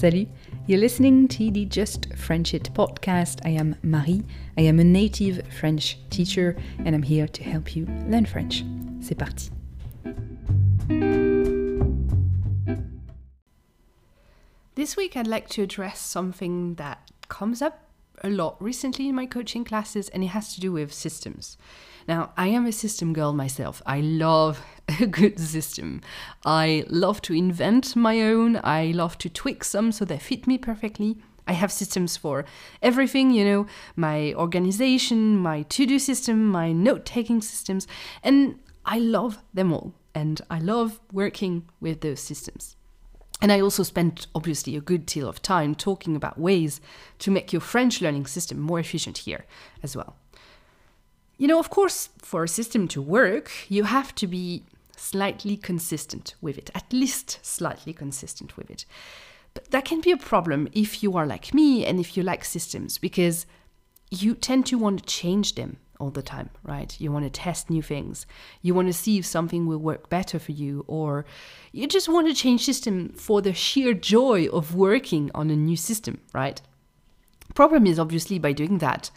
Salut, you're listening to the Just French It podcast. I am Marie, I am a native French teacher, and I'm here to help you learn French. C'est parti. This week, I'd like to address something that comes up a lot recently in my coaching classes, and it has to do with systems. Now, I am a system girl myself. I love a good system. I love to invent my own. I love to tweak some so they fit me perfectly. I have systems for everything, you know, my organization, my to do system, my note taking systems, and I love them all. And I love working with those systems. And I also spent obviously a good deal of time talking about ways to make your French learning system more efficient here as well. You know, of course, for a system to work, you have to be slightly consistent with it, at least slightly consistent with it. But that can be a problem if you are like me and if you like systems, because you tend to want to change them all the time, right? You want to test new things. You want to see if something will work better for you, or you just want to change system for the sheer joy of working on a new system, right? Problem is obviously by doing that,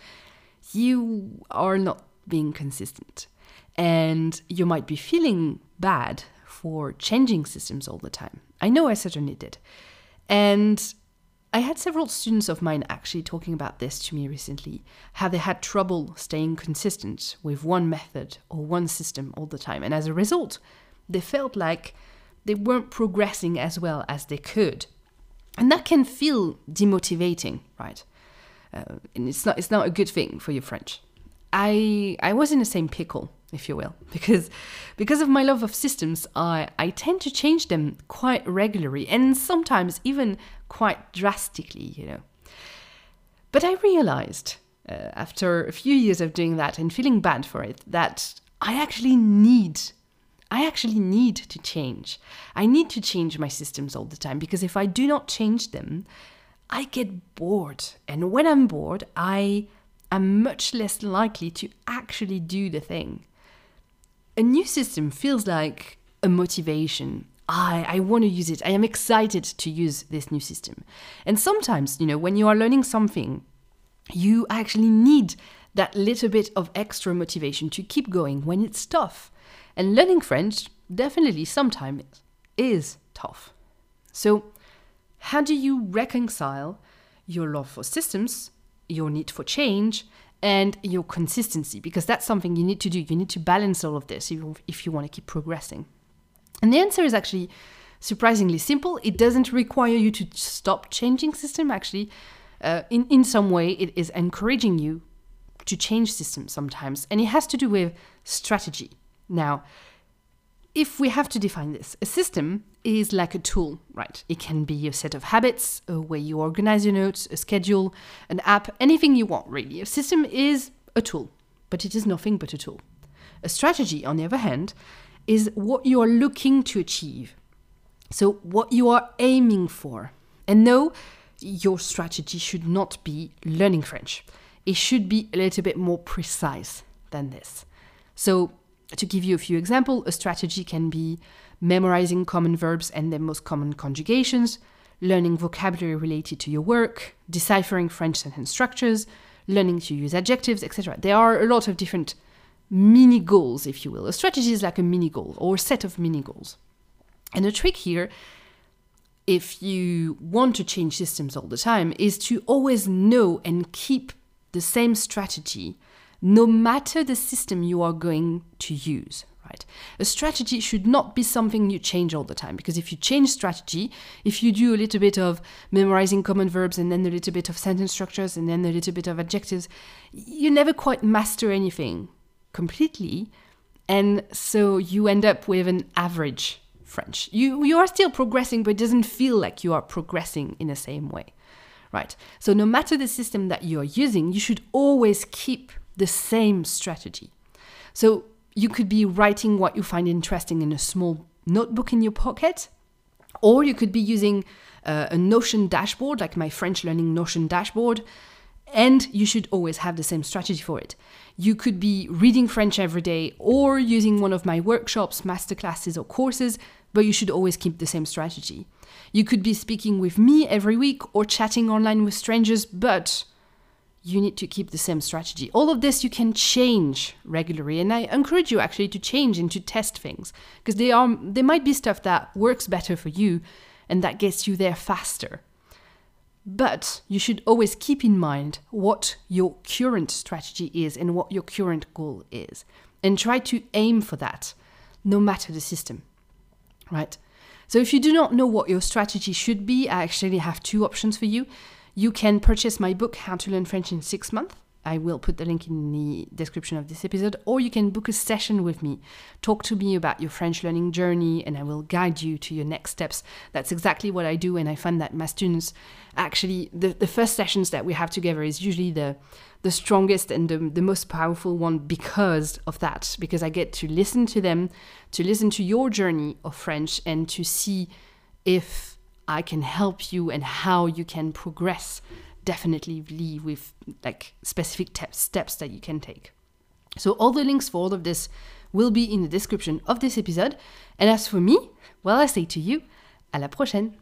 you are not being consistent. And you might be feeling bad for changing systems all the time. I know I certainly did. And I had several students of mine actually talking about this to me recently how they had trouble staying consistent with one method or one system all the time. And as a result, they felt like they weren't progressing as well as they could. And that can feel demotivating, right? Uh, and it's not, it's not a good thing for your French. I, I was in the same pickle if you will, because because of my love of systems, I, I tend to change them quite regularly and sometimes even quite drastically, you know. But I realized uh, after a few years of doing that and feeling bad for it that I actually need I actually need to change. I need to change my systems all the time because if I do not change them, I get bored. And when I'm bored, I am much less likely to actually do the thing a new system feels like a motivation. I, I want to use it. I am excited to use this new system. And sometimes, you know, when you are learning something, you actually need that little bit of extra motivation to keep going when it's tough. And learning French definitely sometimes is tough. So, how do you reconcile your love for systems, your need for change, and your consistency, because that's something you need to do. You need to balance all of this if you want to keep progressing. And the answer is actually surprisingly simple. It doesn't require you to stop changing system. Actually, uh, in in some way, it is encouraging you to change systems sometimes, and it has to do with strategy. Now, if we have to define this, a system is like a tool, right? It can be a set of habits, a way you organize your notes, a schedule, an app, anything you want, really. A system is a tool, but it is nothing but a tool. A strategy, on the other hand, is what you are looking to achieve. So, what you are aiming for. And no, your strategy should not be learning French. It should be a little bit more precise than this. So, to give you a few examples, a strategy can be memorizing common verbs and their most common conjugations, learning vocabulary related to your work, deciphering French sentence structures, learning to use adjectives, etc. There are a lot of different mini goals, if you will. A strategy is like a mini goal or a set of mini goals. And the trick here, if you want to change systems all the time, is to always know and keep the same strategy no matter the system you are going to use. Right? A strategy should not be something you change all the time because if you change strategy, if you do a little bit of memorizing common verbs and then a little bit of sentence structures and then a little bit of adjectives, you never quite master anything completely. And so you end up with an average French. You, you are still progressing, but it doesn't feel like you are progressing in the same way. Right? So no matter the system that you are using, you should always keep the same strategy. So you could be writing what you find interesting in a small notebook in your pocket, or you could be using uh, a Notion dashboard, like my French learning Notion dashboard. And you should always have the same strategy for it. You could be reading French every day or using one of my workshops, masterclasses, or courses, but you should always keep the same strategy. You could be speaking with me every week or chatting online with strangers, but you need to keep the same strategy. All of this you can change regularly, and I encourage you actually to change and to test things because they are might be stuff that works better for you and that gets you there faster. But you should always keep in mind what your current strategy is and what your current goal is, and try to aim for that, no matter the system. Right? So, if you do not know what your strategy should be, I actually have two options for you. You can purchase my book, How to Learn French in Six Months. I will put the link in the description of this episode, or you can book a session with me. Talk to me about your French learning journey, and I will guide you to your next steps. That's exactly what I do, and I find that my students actually, the, the first sessions that we have together is usually the, the strongest and the, the most powerful one because of that, because I get to listen to them, to listen to your journey of French, and to see if I can help you and how you can progress definitely leave with like specific steps that you can take. So all the links for all of this will be in the description of this episode. And as for me, well, I say to you, à la prochaine.